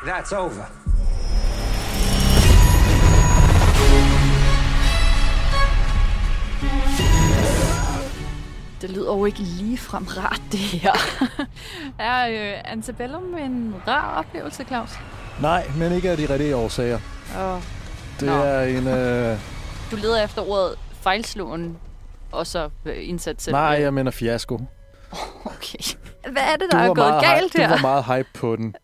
that's over. Det lyder jo ikke ligefrem rart, det her. er øh, Antebellum en rar oplevelse, Claus? Nej, men ikke af de rigtige årsager. Oh. Det Nå. er en... Øh... Du leder efter ordet fejlslåen, og så øh, indsat selv. Nej, jeg mener fiasko. Okay. Hvad er det, Du der er gået meget galt her? du var meget hype på den.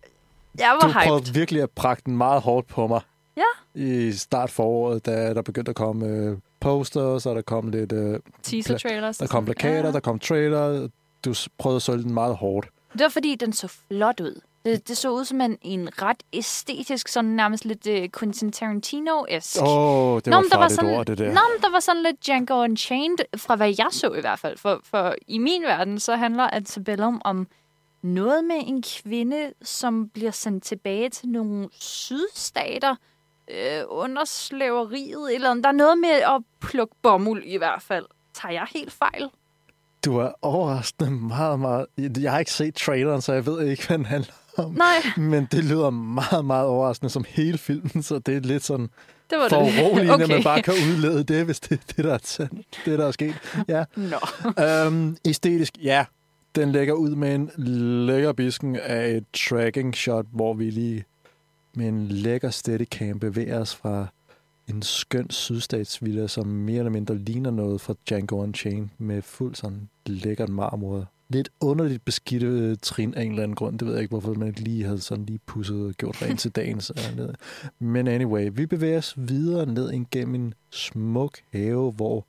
Jeg Du var hyped. prøvede virkelig at prakke den meget hårdt på mig. Ja. I start foråret, da der begyndte at komme øh, posters, og der kom lidt... Øh, Teaser trailers. der kom plakater, der kom trailer. Du prøvede at sælge den meget hårdt. Det var fordi, den så flot ud. Det, det så ud som en, en ret æstetisk, sådan nærmest lidt uh, Quentin Tarantino-esk. Åh, oh, det Nå, var men der var sådan, ord, det der. Nå, der var sådan lidt Django Unchained, fra hvad jeg så i hvert fald. For, for i min verden, så handler Antebellum om noget med en kvinde, som bliver sendt tilbage til nogle sydstater øh, under slaveriet. Eller andet. der er noget med at plukke bomuld i hvert fald. Tager jeg helt fejl? Du er overraskende meget, meget... Jeg har ikke set traileren, så jeg ved ikke, hvad den handler om. Nej, Men det lyder meget, meget overraskende som hele filmen, så det er lidt sådan det var for uroligende, okay. at man bare kan udlede det, hvis det er det, der er, sandt, det, der er sket. Ja. Nå. Øhm, æstetisk, ja. Den lægger ud med en lækker bisken af et tracking shot, hvor vi lige med en lækker steadicam bevæger os fra en skøn sydstatsvilla, som mere eller mindre ligner noget fra Django Unchained, med fuld sådan lækkert marmor. Lidt underligt beskidte øh, trin af en eller anden grund. Det ved jeg ikke, hvorfor man ikke lige havde sådan lige pusset og gjort rent til dagens. Men anyway, vi bevæger os videre ned igennem en smuk have, hvor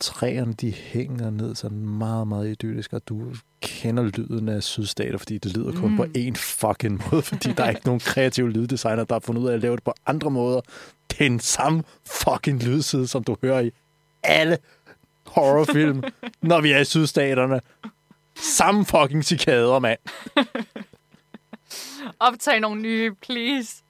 træerne de hænger ned sådan meget, meget idyllisk, og du kender lyden af sydstater, fordi det lyder kun Mm. på én fucking måde, fordi der er ikke nogen kreative lyddesigner, der har fundet ud af at lave det på andre måder. Det er den samme fucking lydside, som du hører i alle horrorfilm, når vi er i sydstaterne. Samme fucking cikader, mand. Optag nogle nye, please.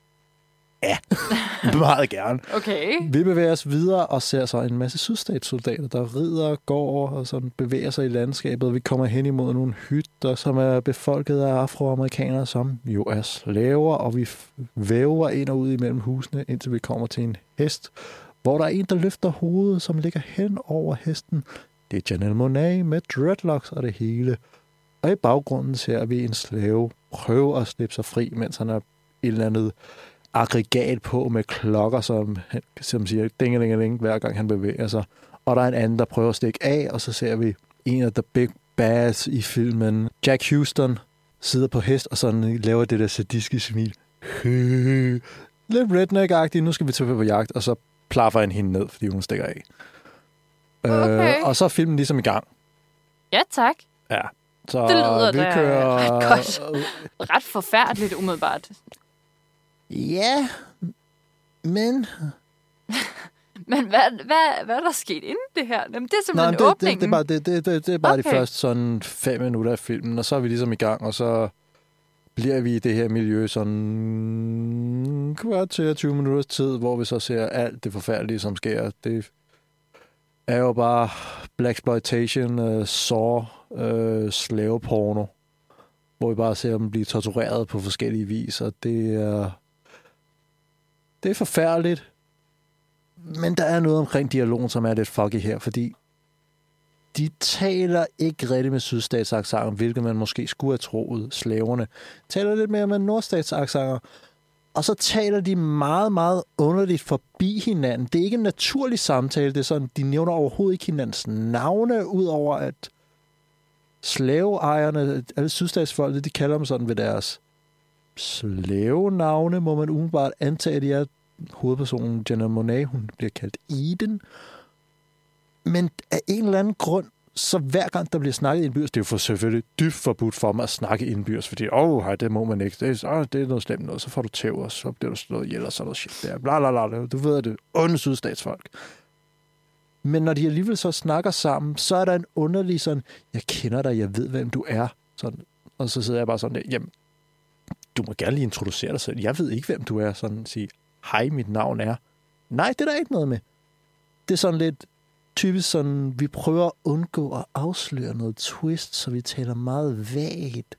Meget gerne. Okay. Vi bevæger os videre og ser så en masse sydstatssoldater, der rider, går og sådan bevæger sig i landskabet. Vi kommer hen imod nogle hytter, som er befolket af afroamerikanere, som jo er slaver, og vi væver ind og ud imellem husene, indtil vi kommer til en hest, hvor der er en, der løfter hovedet, som ligger hen over hesten. Det er Janelle Monet med dreadlocks og det hele. Og i baggrunden ser vi en slave prøve at slippe sig fri, mens han er et eller andet aggregat på med klokker, som, som siger ding ding ding hver gang han bevæger sig. Og der er en anden, der prøver at stikke af, og så ser vi en af the big bads i filmen. Jack Houston sidder på hest og sådan laver det der sadistiske smil. Lidt redneck-agtigt. Nu skal vi til på jagt, og så plaffer han hende ned, fordi hun stikker af. Okay. Øh, og så er filmen ligesom i gang. Ja, tak. Ja. Så Det lyder vi da kører... ret godt. Ret forfærdeligt umiddelbart. Ja, men... Men hvad, hvad, hvad er der sket inden det her? Jamen, det er Nej, simpelthen det, det, åbningen. det, er bare, det, det, det, det er bare okay. de første sådan fem minutter af filmen, og så er vi ligesom i gang, og så bliver vi i det her miljø sådan kvart til 20 minutters tid, hvor vi så ser alt det forfærdelige, som sker. Det er jo bare Blaxploitation, øh, uh, saw, uh, øh, slaveporno. hvor vi bare ser dem blive tortureret på forskellige vis, og det er, det er forfærdeligt. Men der er noget omkring dialogen, som er lidt fucky her, fordi de taler ikke rigtig med sydstatsaksenter, hvilket man måske skulle have troet. Slaverne taler lidt mere med nordstatsaksenter. Og så taler de meget, meget underligt forbi hinanden. Det er ikke en naturlig samtale. Det er sådan, de nævner overhovedet ikke hinandens navne, udover at slaveejerne, alle sydstatsfolket, de kalder dem sådan ved deres slavenavne, må man umiddelbart antage, at de er hovedpersonen Jenna Monet, hun bliver kaldt Eden. Men af en eller anden grund, så hver gang der bliver snakket indbyrdes, det er jo for selvfølgelig dybt forbudt for mig at snakke indbyrdes, fordi, åh, oh, det må man ikke, det er, oh, det er noget slemt noget, så får du tæv, og så bliver du slået ihjel, og så er noget shit der, bla, bla, bla, du ved, at det er onde sydstatsfolk. Men når de alligevel så snakker sammen, så er der en underlig sådan, jeg kender dig, jeg ved, hvem du er. Sådan. Og så sidder jeg bare sådan der, jamen, du må gerne lige introducere dig selv. Jeg ved ikke, hvem du er. Sådan sige, hej, mit navn er. Nej, det er der ikke noget med. Det er sådan lidt typisk sådan, vi prøver at undgå at afsløre noget twist, så vi taler meget vagt.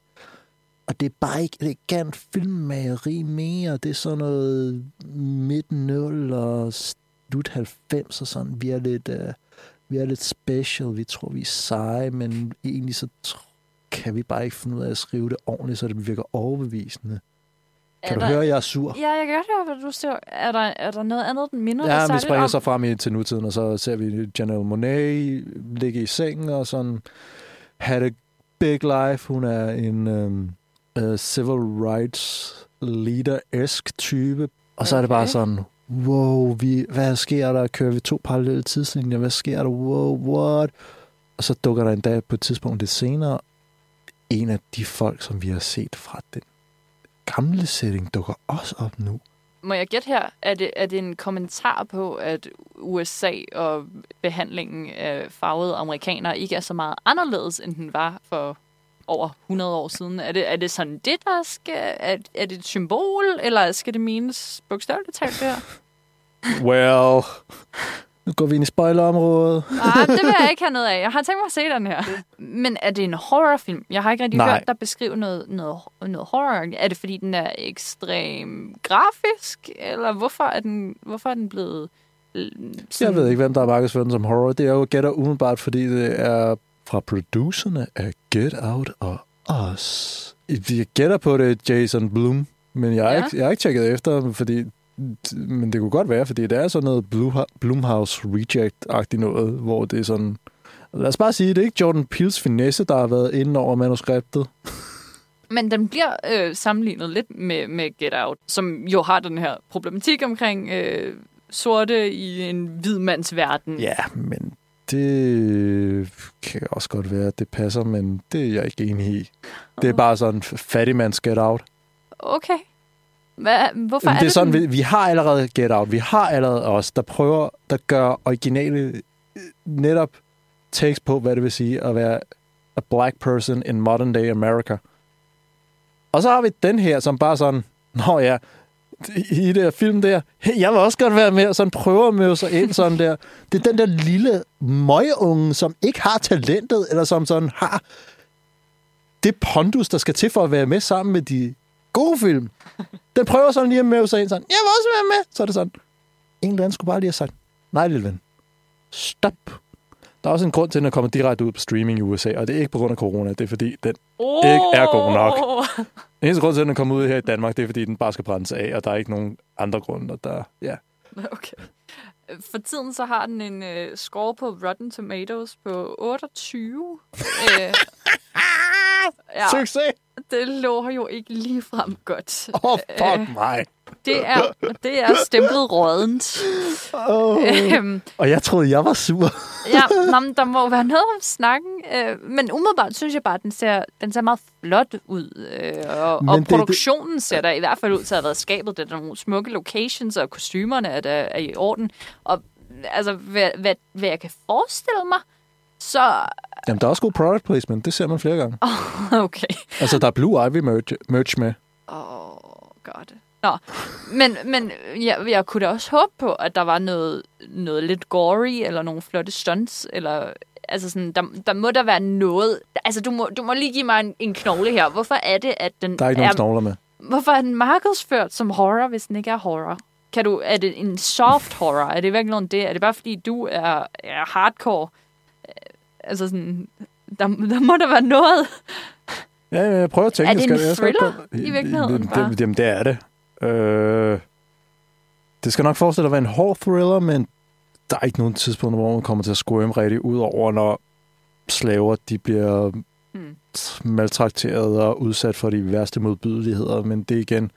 Og det er bare ikke elegant filmmageri mere. Det er sådan noget midt 0 og slut 90 og sådan. Vi er lidt, uh, vi er lidt special. Vi tror, vi er seje, men egentlig så kan vi bare ikke finde ud af at skrive det ordentligt, så det virker overbevisende. Kan Er du der- høre, at jeg er sur? Ja, jeg kan godt høre, hvad du siger. Er der, er der noget andet, den minder dig Ja, vi særligt springer om? så frem i til nutiden, og så ser vi Janelle Monet ligge i sengen og sådan have a big life. Hun er en um, uh, civil rights leader-esk type. Og så er det bare Okay. sådan, wow, vi, hvad sker der? Kører vi to parallelle tidslinjer? Hvad sker der? Wow, what? Og så dukker der endda på et tidspunkt lidt senere en af de folk, som vi har set fra den gamle setting, dukker også op nu. Må jeg gætte her? Er det, er det en kommentar på, at USA og behandlingen af farvede amerikanere ikke er så meget anderledes, end den var for over 100 år siden? Er det, er det sådan det, der skal... Er, er det et symbol, eller skal det menes bogstaveligt talt det her? Well, nu går vi ind i spoilerområdet. Nej, det vil jeg ikke have noget af. Jeg har tænkt mig at se den her. Men er det en horrorfilm? Jeg har ikke rigtig Nej. hørt dig beskrive noget, noget, noget horror. Er det, fordi den er ekstrem grafisk? Eller hvorfor er den, hvorfor er den blevet... øh, Jeg ved ikke, hvem der har markedsført den som horror. Det er jo gætter umiddelbart, fordi det er fra producerne af Get Out og Us. Jeg gætter på det Jason Blum, men jeg har, Ja. ikke, jeg har ikke tjekket efter, fordi men det kunne godt være, fordi det er sådan noget Blumhouse Reject-agtigt noget, hvor det er sådan... Lad os bare sige, det er ikke Jordan Peele's finesse, der har været inde over manuskriptet. Men den bliver øh, sammenlignet lidt med, med Get Out, som jo har den her problematik omkring øh, sorte i en hvid mands verden. Ja, men det kan også godt være, at det passer, men det er jeg ikke enig i. Det er bare sådan fattigmands Get Out. Okay. Hvad, hvorfor Jamen, er det er det sådan, vi, vi har allerede Get Out. Vi har allerede os, der prøver, der gør originale netop takes på, hvad det vil sige at være a black person in modern day America. Og så har vi den her, som bare sådan, nå ja, i det her film der, hey, jeg vil også godt være med, og sådan prøver at møde sig ind sådan der. Det er den der lille møgeunge, som ikke har talentet, eller som sådan har det pondus, der skal til for at være med sammen med de gode film. Den prøver sådan lige at møde sig ind sådan, jeg vil også være med. Så er det sådan, en eller anden skulle bare lige have sagt, nej lille ven, stop. Der er også en grund til, at den er kommet direkte ud på streaming i USA, og det er ikke på grund af corona, det er fordi, den oh! ikke er god nok. Den eneste grund til, at den er kommet ud her i Danmark, det er fordi, den bare skal brændes af, og der er ikke nogen andre grunde, der, ja. Okay. For tiden så har den en øh, score på Rotten Tomatoes på 28. øh, ja, Succes! Det lover jo ikke lige frem godt. Åh, oh, fuck mig. Det er, det er stemplet rådent. Oh. Øhm, Og jeg troede, jeg var sur. ja, nå, men der må være noget om snakken. Øh, men umiddelbart synes jeg bare, at den ser, den ser meget flot ud. Øh, og, Men og det- det- produktionen ser der i hvert fald ud til at have været skabet. Der er nogle smukke locations, og kostymerne er, der, er i orden. Og altså, hvad, hvad, hvad jeg kan forestille mig, så... Jamen, der er også god product placement. Det ser man flere gange. Okay. Altså, der er Blue Ivy merch, merch med. Åh, oh, godt. Nå, men, men jeg, jeg kunne da også håbe på, at der var noget, noget lidt gory, eller nogle flotte stunts, eller altså sådan, der, der må der være noget... Altså, du må, du må lige give mig en, en knogle her. Hvorfor er det, at den Der er ikke nogen knogler med. Hvorfor er den markedsført som horror, hvis den ikke er horror? Kan du, er det en soft horror? Er det virkelig det? Er det bare fordi, du er, er hardcore? Altså sådan, der, der må der være noget. Ja, jeg prøver at tænke. Er det jeg en jeg skal thriller prøve- i virkeligheden Det, bare? jamen, det er det. Øh, det skal nok forestille at være en hård thriller, men der er ikke nogen tidspunkt, hvor man kommer til at squirme rigtig ud over, når slaver de bliver Hmm. maltrakteret og udsat for de værste modbydeligheder. Men det igen,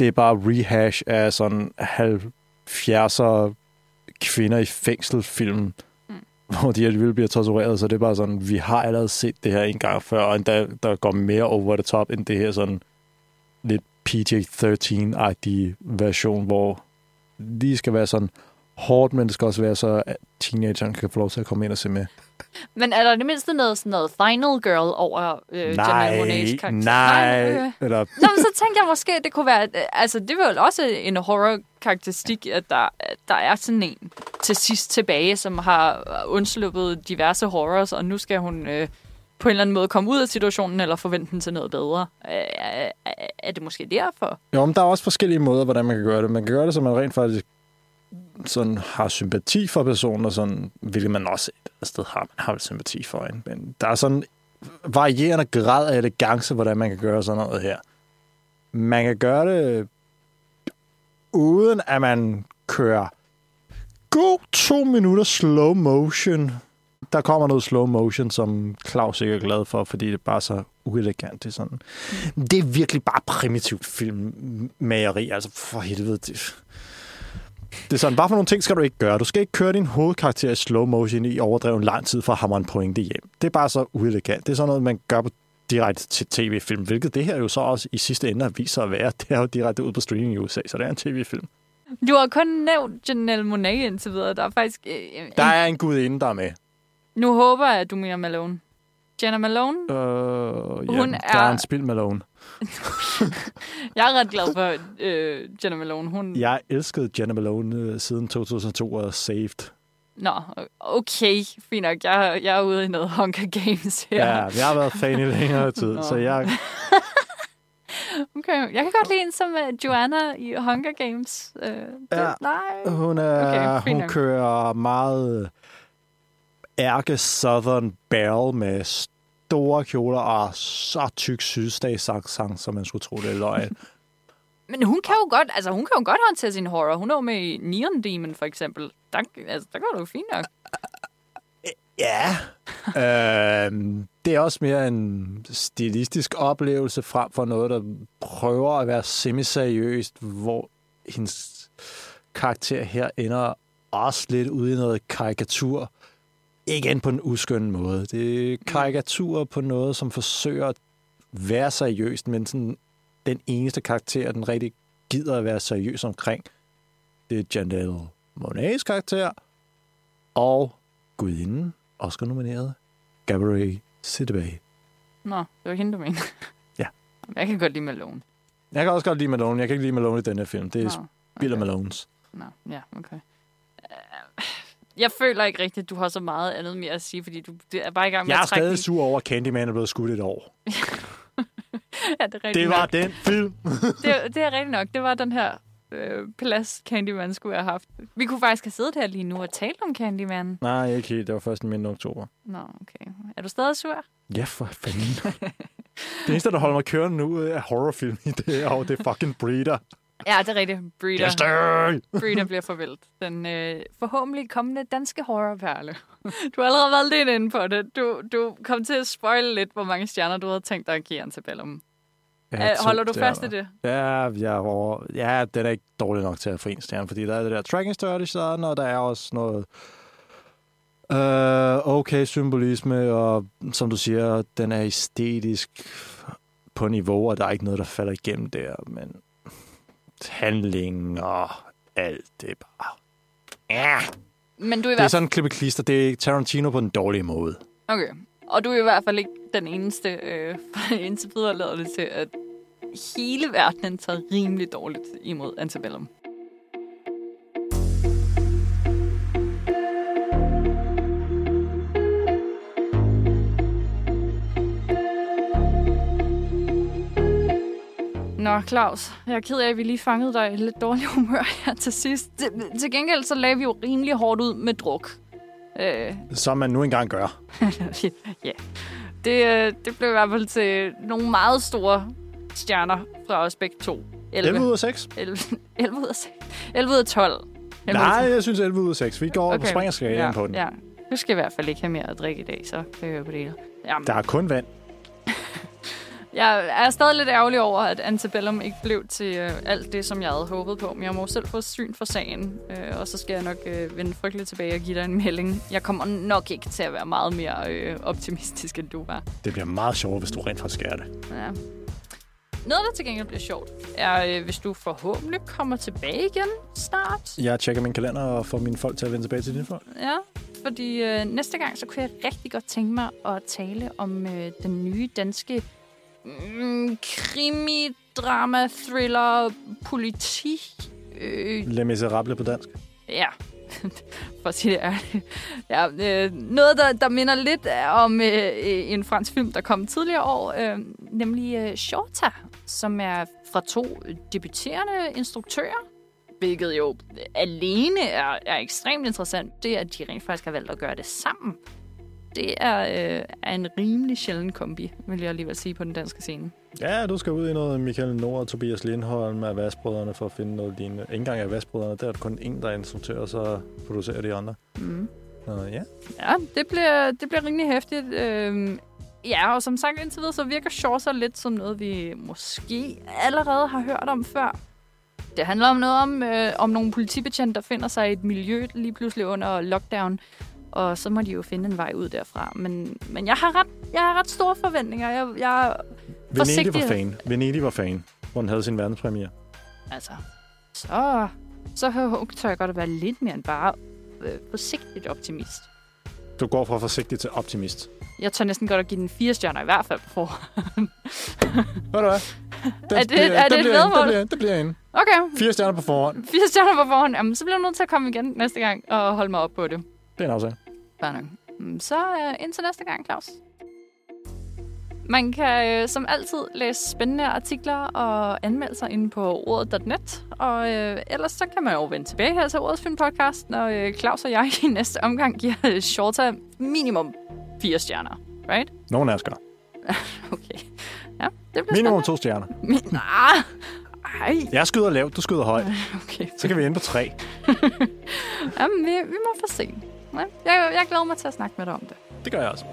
det er bare rehash af sådan 70'er kvinder i fængselfilm, Mm. Hvor de alligevel bliver tortureret, så det er bare sådan, vi har allerede set det her en gang før, og endda der går mere over the top end det her sådan lidt PG-13-agtige version, hvor lige skal være sådan hårdt, men det skal også være så, at teenageren kan få lov til at komme ind og se med. Men er der i det mindste noget, sådan noget Final Girl over øh, Janelle Monáe's karakter? nej, okay. eller Nå, men så tænkte jeg måske, at det kunne være... øh, Altså, det er vel også en horror-karakteristik, at der, at der er sådan en til sidst tilbage, som har undsluppet diverse horrors, og nu skal hun øh, på en eller anden måde komme ud af situationen, eller forvente den til noget bedre. Øh, er, det måske derfor? Jo, men der er også forskellige måder, hvordan man kan gøre det. Man kan gøre det, så man rent faktisk sådan har sympati for personen, og sådan, hvilket man også et sted har. Man har vel sympati for en. Men der er sådan varierende grad af elegance, hvordan man kan gøre sådan noget her. Man kan gøre det uden at man kører god to minutter slow motion. Der kommer noget slow motion, som Claus ikke er glad for, fordi det er bare så uelegant. Det er, sådan. det er virkelig bare primitivt filmmageri. Altså for helvede. Det, det er sådan, hvad for nogle ting skal du ikke gøre. Du skal ikke køre din hovedkarakter i slow motion i overdreven lang tid for at hamre en pointe hjem. Det er bare så uelegant. Det er sådan noget, man gør på direkte til tv-film, hvilket det her jo så også i sidste ende viser at være. Det er jo direkte ud på streaming i USA, så det er en tv-film. Du har kun nævnt Janelle Monáe indtil videre. Der er faktisk... Øh, en- Der er en gudinde, der er med. Nu håber jeg, at du mener Malone. Jenna Malone? Øh, ja, Hun Der er- er en spil Malone. Jeg er ret glad for øh, Jenna Malone. Hun... Jeg elskede Jenna Malone øh, siden 2002 og Saved. Nå, okay, fint nok. Jeg, jeg er ude i noget Hunger Games her. Ja, ja jeg har været fan i længere tid, Nå. så jeg, Okay, jeg kan godt lide en som uh, Joanna i Hunger Games. Uh, det, Ja. Nej. Hun, er, Okay, hun nok. kører meget ærke Southern Belle med store kjoler og så tyk sydstatsaksang, som man skulle tro, det er løgn. Men hun kan jo godt, altså hun kan jo godt håndtere sin horror. Hun er jo med i Neon Demon, for eksempel. Der, altså, der går det jo fint nok ja. øh, det er også mere en stilistisk oplevelse frem for noget, der prøver at være semi-seriøst, hvor hendes karakter her ender også lidt ude i noget karikatur. Igen på en uskøn måde. Det er karikatur på noget, som forsøger at være seriøst, men sådan den eneste karakter, den rigtig gider at være seriøs omkring, det er Janelle Monets karakter, og gudinden, Oscar-nomineret, Gabrielle Sidibe. Nå, det var hende, du mener. Ja. Jeg kan godt lide Malone. Jeg kan også godt lide Malone. Jeg kan ikke lide Malone i den her film. Det er Nå, okay. Malones. Nå, ja, okay. Øh, Jeg føler ikke rigtigt, at du har så meget andet mere at sige, fordi du det er bare i gang med Jeg er at trække stadig sur over, at Candyman er blevet skudt et år. Ja, det er rigtigt Det var nok. den film. det, det er rigtigt nok. Det var den her øh, plads, Candyman skulle have haft. Vi kunne faktisk have siddet her lige nu og talt om Candyman. Nej, ikke helt. Det var først den oktober. Nå, okay. Er du stadig sur? Ja, for fanden. det eneste, der holder mig kørende nu, er horrorfilm i det her. Det er fucking Breeder. Ja, det er rigtigt. Breeder. Yes, Breeder bliver forvældt. Den øh, forhåbentlig kommende danske horrorperle. Du har allerede været lidt inde på det. Du, du kom til at spoile lidt, hvor mange stjerner du havde tænkt dig at give Antebellum. Ja, holder du stjerner. fast i det? Ja, jeg er over... ja, den er ikke dårlig nok til at få en stjerne, fordi der er det der tracking sådan, og der er også noget øh, okay symbolisme, og som du siger, den er æstetisk på niveau, og der er ikke noget, der falder igennem der, men handling og alt, det er bare... Ja, Men du er det er sådan en klippe klister. Det er Tarantino på den dårlige måde. Okay. Og du er i hvert fald ikke den eneste, øh, for indtil videre lader det til, at hele verdenen tager rimelig dårligt imod antebellum. Nå, Claus, jeg er ked af, at vi lige fangede dig i lidt dårlig humør her til sidst. Til, til gengæld så lagde vi jo rimelig hårdt ud med druk. Øh, Som man nu engang gør. ja. Det, øh, det blev i hvert fald til nogle meget store stjerner fra os begge to. 11, 11 ud af 6? 11, 11 ud af 6. 11 ud af 12. 11 ud af Nej, 12. jeg synes 11 ud af 6. Vi går okay. springer skalaen ja, på den. Ja. Du skal i hvert fald ikke have mere at drikke i dag, så kan jeg høre på det hele. Jamen, Der er kun vand. Jeg er stadig lidt ærgerlig over, at Antebellum ikke blev til øh, alt det, som jeg havde håbet på. Men jeg må jo selv få syn for sagen, øh, og så skal jeg nok øh, vende frygteligt tilbage og give dig en melding. Jeg kommer nok ikke til at være meget mere øh, optimistisk, end du var. Det bliver meget sjovere, hvis du rent faktisk er det. Ja. Noget, der til gengæld bliver sjovt, er, øh, hvis du forhåbentlig kommer tilbage igen snart. Jeg tjekker min kalender og får mine folk til at vende tilbage til dine folk. Ja, fordi øh, næste gang, så kunne jeg rigtig godt tænke mig at tale om øh, den nye danske mm, krimi, drama, thriller, politi. Øh, Le Miserable på dansk. ja, for at sige det ærligt. Ja, øh, noget, der, der minder lidt om øh, en fransk film, der kom tidligere år, øh, nemlig øh, Shorta, som er fra to debuterende instruktører, hvilket jo alene er, er ekstremt interessant. Det er, at de rent faktisk har valgt at gøre det sammen. Det er, øh, er en rimelig sjælden kombi, vil jeg alligevel sige, på den danske scene. Ja, du skal ud i noget Michael Nord og Tobias Lindholm af Vasbrødrene for at finde noget lignende. Ikke engang af Vasbrødrene, der er der kun en, der er instruktør, og så producerer de andre. Mm. Så ja, Ja, det bliver, det bliver rimelig hæftigt. Øhm, ja, og som sagt indtil videre, så virker Shorter lidt som noget, vi måske allerede har hørt om før. Det handler om noget om, øh, om nogle politibetjente, der finder sig i et miljø lige pludselig under lockdown. Og så må de jo finde en vej ud derfra. Men, men jeg, har ret, jeg har ret store forventninger. Jeg, jeg, Venedig var fan. Venedig var fan, hvor den havde sin verdenspremiere. altså, så, så tør jeg godt at være lidt mere end bare øh, forsigtigt optimist. Du går fra forsigtig til optimist. Jeg tør næsten godt at give den fire stjerner i hvert fald på forhånd. Ved du hvad? Den Er det- er det et bliver, vedmål? Det bliver, bliver inde. Okay, Fire stjerner på forhånd. fire stjerner på forhånd. Jamen, så bliver jeg nødt til at komme igen næste gang og holde mig op på det. Det er en aftale. Bare nok. Mm, Så uh, indtil næste gang, Claus. Man kan uh, som altid læse spændende artikler og anmeldelser inde på ordet.net. Og uh, ellers så kan man jo vende tilbage her til Ordets Film Podcast, når uh, Claus og jeg i næste omgang giver uh, Shorta minimum fire stjerner. Right? Nogen af os gør. Okay. Ja, det bliver Minimum to stjerner. Min- Ah, ej, Jeg skyder lavt, du skyder højt. okay. Så kan vi ende på tre. Jamen, vi, vi må få se. Ja, jeg, jeg glæder mig til at snakke med dig om det. Det gør jeg også.